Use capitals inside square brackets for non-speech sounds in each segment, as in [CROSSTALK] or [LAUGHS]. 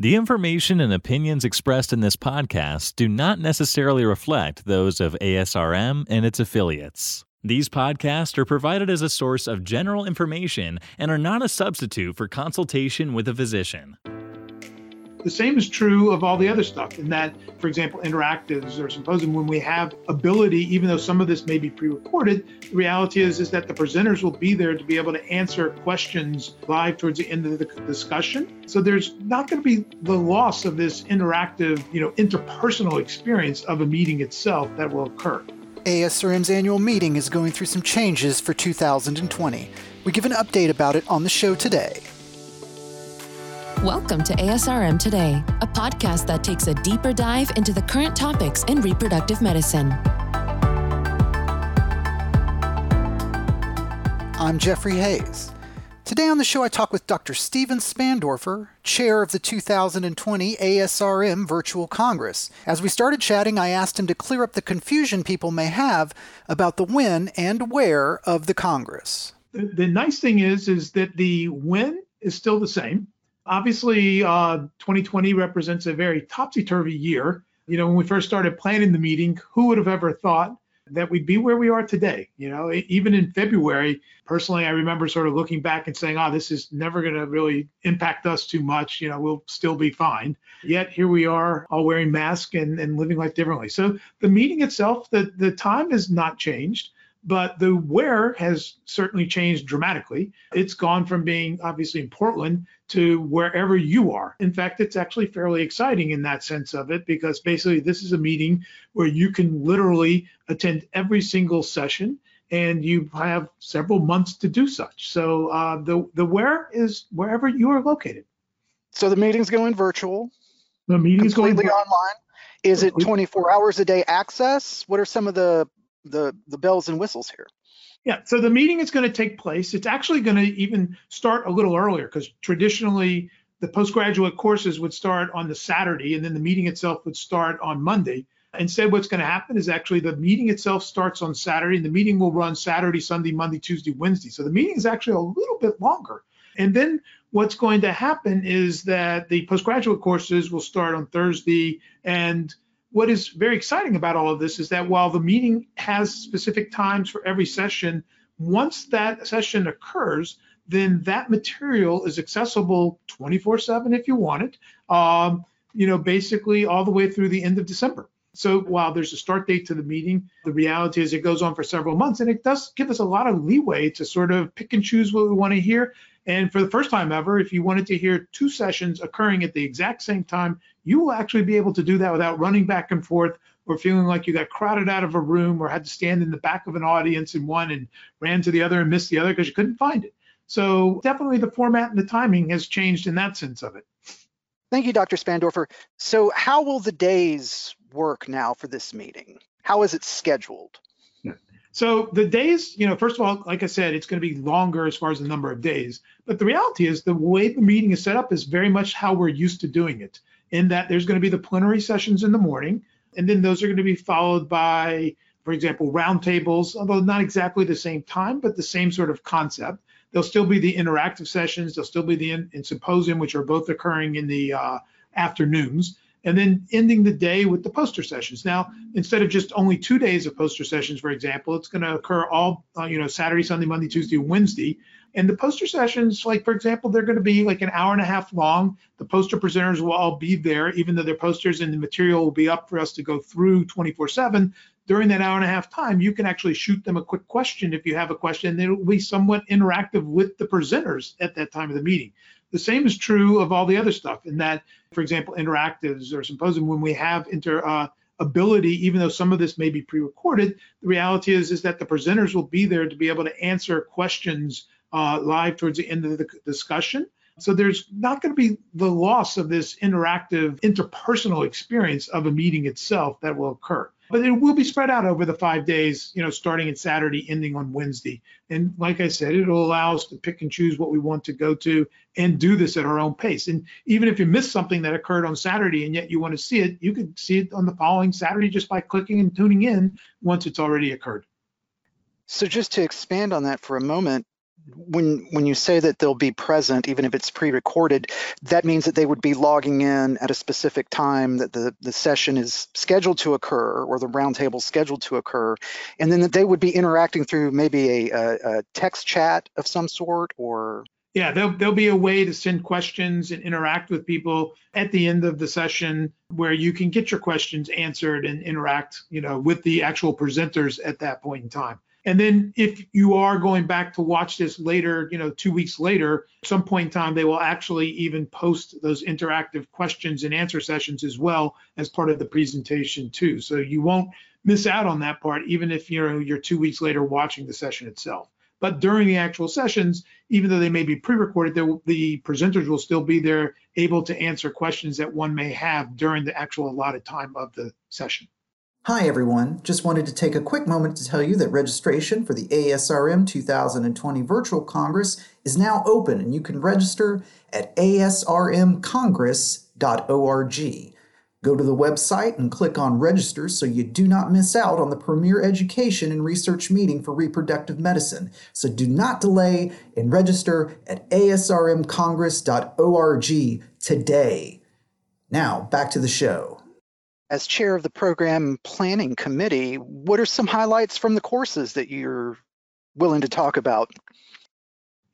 The information and opinions expressed in this podcast do not necessarily reflect those of ASRM and its affiliates. These podcasts are provided as a source of general information and are not a substitute for consultation with a physician. The same is true of all the other stuff, in that, for example, interactives or symposium, when we have ability, even though some of this may be pre-recorded, the reality is, is that the presenters will be there to be able to answer questions live towards the end of the discussion. So there's not going to be the loss of this interactive, you know, interpersonal experience of a meeting itself that will occur. ASRM's annual meeting is going through some changes for 2020. We give an update about it on the show today. Welcome to ASRM Today, a podcast that takes a deeper dive into the current topics in reproductive medicine. I'm Jeffrey Hayes. Today on the show, I talk with Dr. Steven Spandorfer, chair of the 2020 ASRM Virtual Congress. As we started chatting, I asked him to clear up the confusion people may have about the when and where of the Congress. The, the nice thing is, is that the when is still the same Obviously, uh, 2020 represents a very topsy turvy year. You know, when we first started planning the meeting, who would have ever thought that we'd be where we are today? You know, even in February, personally, I remember sort of looking back and saying, oh, this is never going to really impact us too much. You know, we'll still be fine. Yet here we are, all wearing masks and, and living life differently. So the meeting itself, the, the time has not changed but the where has certainly changed dramatically. It's gone from being obviously in Portland to wherever you are. In fact, it's actually fairly exciting in that sense of it because basically this is a meeting where you can literally attend every single session and you have several months to do such. So uh, the the where is wherever you are located. So the meeting's going virtual. The meeting's completely going online. Is it 24 hours a day access? What are some of the the the bells and whistles here. Yeah, so the meeting is going to take place. It's actually going to even start a little earlier because traditionally the postgraduate courses would start on the Saturday and then the meeting itself would start on Monday. Instead, what's going to happen is actually the meeting itself starts on Saturday and the meeting will run Saturday, Sunday, Monday, Tuesday, Wednesday. So the meeting is actually a little bit longer. And then what's going to happen is that the postgraduate courses will start on Thursday and what is very exciting about all of this is that while the meeting has specific times for every session, once that session occurs, then that material is accessible 24/7 if you want it. Um, you know, basically all the way through the end of December. So while there's a start date to the meeting, the reality is it goes on for several months, and it does give us a lot of leeway to sort of pick and choose what we want to hear and for the first time ever, if you wanted to hear two sessions occurring at the exact same time, you will actually be able to do that without running back and forth or feeling like you got crowded out of a room or had to stand in the back of an audience in one and ran to the other and missed the other because you couldn't find it. So definitely the format and the timing has changed in that sense of it. Thank you, Dr. Spandorfer. So how will the days work now for this meeting? How is it scheduled? So the days, you know, first of all, like I said, it's going to be longer as far as the number of days. But the reality is the way the meeting is set up is very much how we're used to doing it, in that there's going to be the plenary sessions in the morning, and then those are going to be followed by, for example, roundtables, although not exactly the same time, but the same sort of concept. There'll still be the interactive sessions. There'll still be the in, in symposium, which are both occurring in the uh, afternoons and then ending the day with the poster sessions. Now, instead of just only two days of poster sessions, for example, it's going to occur all, uh, you know, Saturday, Sunday, Monday, Tuesday, Wednesday. And the poster sessions, like for example, they're going to be like an hour and a half long. The poster presenters will all be there, even though their posters and the material will be up for us to go through 24/7. During that hour and a half time, you can actually shoot them a quick question if you have a question. It'll be somewhat interactive with the presenters at that time of the meeting. The same is true of all the other stuff in that, for example, interactives or symposium, when we have inter uh, ability, even though some of this may be pre-recorded, the reality is, is that the presenters will be there to be able to answer questions uh, live towards the end of the discussion. So there's not going to be the loss of this interactive, interpersonal experience of a meeting itself that will occur but it will be spread out over the five days, you know, starting at Saturday, ending on Wednesday. And like I said, it'll allow us to pick and choose what we want to go to and do this at our own pace. And even if you miss something that occurred on Saturday and yet you want to see it, you can see it on the following Saturday just by clicking and tuning in once it's already occurred. So just to expand on that for a moment, when when you say that they'll be present, even if it's pre-recorded, that means that they would be logging in at a specific time that the, the session is scheduled to occur or the roundtable scheduled to occur, and then that they would be interacting through maybe a, a, a text chat of some sort or yeah, there'll, there'll be a way to send questions and interact with people at the end of the session where you can get your questions answered and interact, you know, with the actual presenters at that point in time. And then if you are going back to watch this later, you know, two weeks later, some point in time, they will actually even post those interactive questions and answer sessions as well as part of the presentation too. So you won't miss out on that part, even if you know you're two weeks later watching the session itself. But during the actual sessions, even though they may be pre-recorded, the presenters will still be there able to answer questions that one may have during the actual allotted time of the session. Hi everyone, just wanted to take a quick moment to tell you that registration for the ASRM 2020 Virtual Congress is now open and you can register at asrmcongress.org. Go to the website and click on Register so you do not miss out on the premier education and research meeting for reproductive medicine. So do not delay and register at asrmcongress.org today. Now, back to the show. As chair of the program planning committee, what are some highlights from the courses that you're willing to talk about?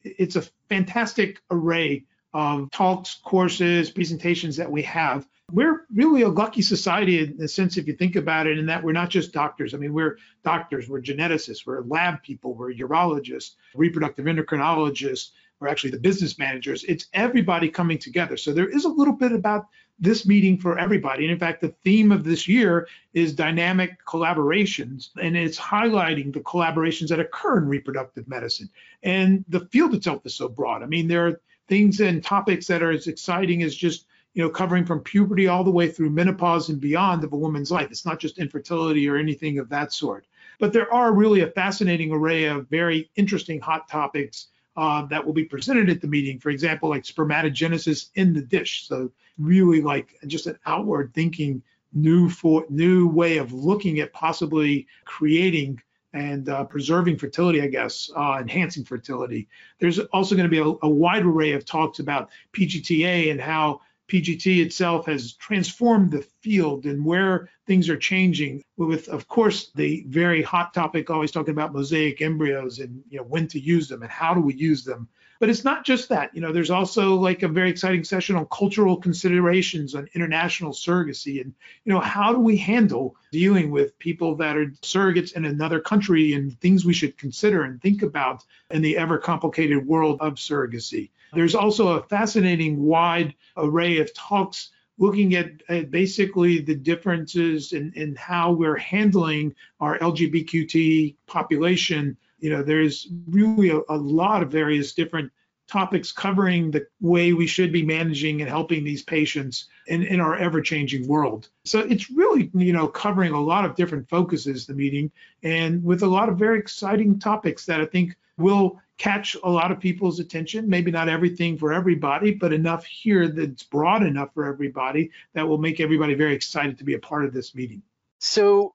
It's a fantastic array of talks, courses, presentations that we have. We're really a lucky society in the sense, if you think about it, in that we're not just doctors. I mean, we're doctors, we're geneticists, we're lab people, we're urologists, reproductive endocrinologists, we're actually the business managers. It's everybody coming together. So there is a little bit about this meeting for everybody. And in fact, the theme of this year is dynamic collaborations, and it's highlighting the collaborations that occur in reproductive medicine. And the field itself is so broad. I mean, there are things and topics that are as exciting as just you know covering from puberty all the way through menopause and beyond of a woman's life. It's not just infertility or anything of that sort. But there are really a fascinating array of very interesting hot topics uh, that will be presented at the meeting. For example, like spermatogenesis in the dish. So really like just an outward thinking new for new way of looking at possibly creating and uh, preserving fertility, I guess, uh, enhancing fertility. There's also going to be a, a, wide array of talks about PGTA and how PGT itself has transformed the field and where things are changing. With, of course, the very hot topic, always talking about mosaic embryos and you know when to use them and how do we use them. But it's not just that. You know, there's also like a very exciting session on cultural considerations on international surrogacy and, you know, how do we handle dealing with people that are surrogates in another country and things we should consider and think about in the ever complicated world of surrogacy. There's also a fascinating wide array of talks looking at, at, basically the differences in, in how we're handling our LGBTQ population you know, there's really a, a lot of various different topics covering the way we should be managing and helping these patients in, in our ever-changing world. So it's really, you know, covering a lot of different focuses, the meeting, and with a lot of very exciting topics that I think will catch a lot of people's attention. Maybe not everything for everybody, but enough here that's broad enough for everybody that will make everybody very excited to be a part of this meeting. So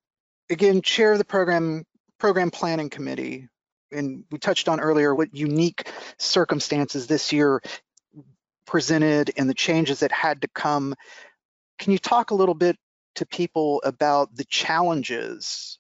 again, chair of the program program planning committee and we touched on earlier what unique circumstances this year presented and the changes that had to come. Can you talk a little bit to people about the challenges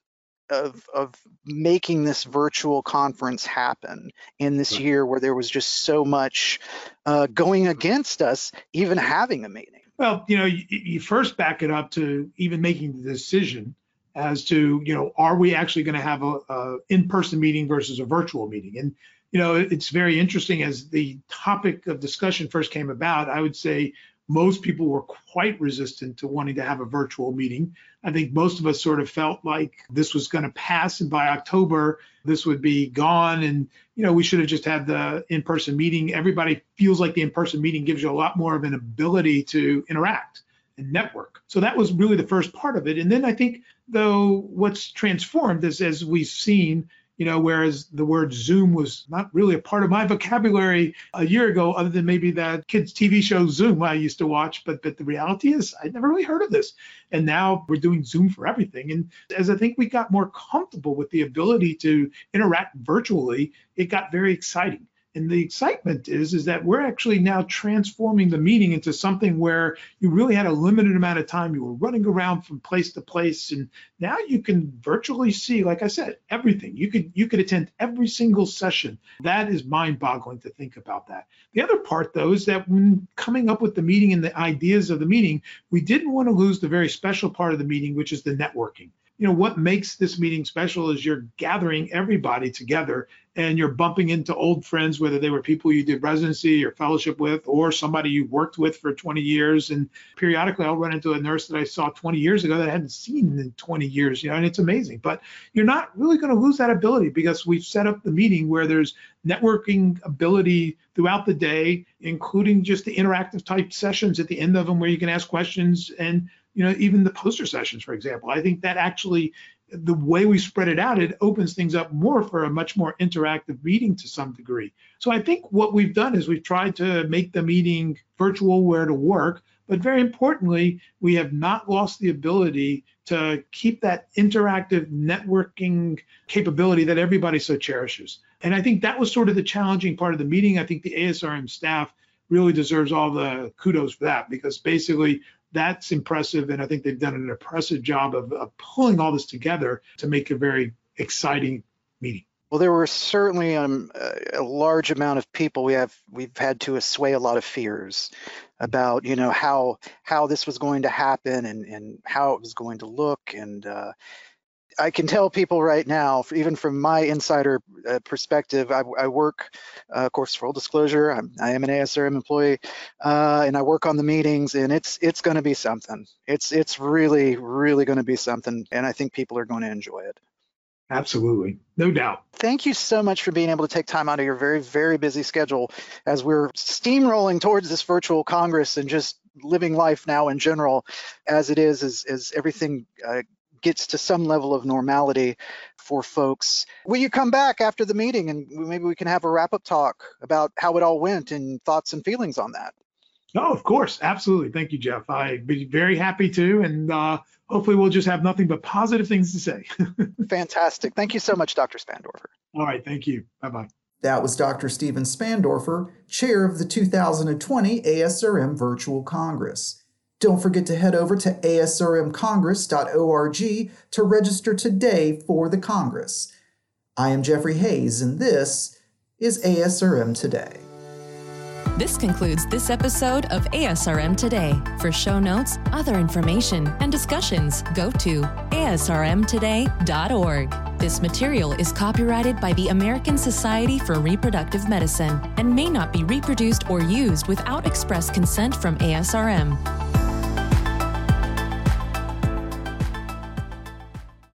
of, of making this virtual conference happen in this right. year where there was just so much uh, going against us even having a meeting? Well, you know, you, you first back it up to even making the decision as to you know are we actually going to have a, a, in-person meeting versus a virtual meeting and you know it's very interesting as the topic of discussion first came about i would say most people were quite resistant to wanting to have a virtual meeting i think most of us sort of felt like this was going to pass and by october this would be gone and you know we should have just had the in-person meeting everybody feels like the in-person meeting gives you a lot more of an ability to interact and network. So that was really the first part of it. And then I think, though, what's transformed is as we've seen, you know, whereas the word Zoom was not really a part of my vocabulary a year ago, other than maybe that kids' TV show Zoom I used to watch. But but the reality is, I'd never really heard of this. And now we're doing Zoom for everything. And as I think we got more comfortable with the ability to interact virtually, it got very exciting. And the excitement is is that we're actually now transforming the meeting into something where you really had a limited amount of time. You were running around from place to place, and now you can virtually see, like I said, everything. You could you could attend every single session. That is mind-boggling to think about that. The other part, though, is that when coming up with the meeting and the ideas of the meeting, we didn't want to lose the very special part of the meeting, which is the networking you know what makes this meeting special is you're gathering everybody together and you're bumping into old friends whether they were people you did residency or fellowship with or somebody you worked with for 20 years. And periodically i'll run into a nurse that i saw 20 years ago that i hadn't seen in 20 years you know and it's amazing. But you're not really going to lose that ability because we've set up the meeting where there's networking ability throughout the day including just the interactive type sessions at the end of them where you can ask questions and you know, even the poster sessions, for example. I think that actually, the way we spread it out, it opens things up more for a much more interactive meeting to some degree. So I think what we've done is we've tried to make the meeting virtual where to work, but very importantly, we have not lost the ability to keep that interactive networking capability that everybody so cherishes. And I think that was sort of the challenging part of the meeting. I think the ASRM staff really deserves all the kudos for that because basically that's impressive. And I think they've done an impressive job of, of pulling all this together to make a very exciting meeting. Well, there were certainly um, a large amount of people. We have we've had to assuage a lot of fears about you know how how this was going to happen and and how it was going to look and uh, I can tell people right now, even from my insider uh, perspective, I, I work, uh, of course, full disclosure, I'm, I am an ASRM employee, uh, and I work on the meetings, and it's it's going to be something. It's it's really really going to be something, and I think people are going to enjoy it. Absolutely, no doubt. Thank you so much for being able to take time out of your very very busy schedule as we're steamrolling towards this virtual congress and just living life now in general as it is as, as everything uh, gets to some level of normality for folks. Will you come back after the meeting and maybe we can have a wrap up talk about how it all went and thoughts and feelings on that? Oh, of course. Absolutely. Thank you, Jeff. I'd be very happy to. And uh, hopefully we'll just have nothing but positive things to say. [LAUGHS] Fantastic. Thank you so much, Dr. Spandorfer. All right. Thank you. Bye bye. That was Dr. Steven Spandorfer, chair of the 2020 ASRM Virtual Congress. Don't forget to head over to asrmcongress.org to register today for the Congress. I am Jeffrey Hayes, and this is ASRM Today. This concludes this episode of ASRM Today. For show notes, other information, and discussions, go to asrmtoday.org. This material is copyrighted by the American Society for Reproductive Medicine and may not be reproduced or used without express consent from ASRM.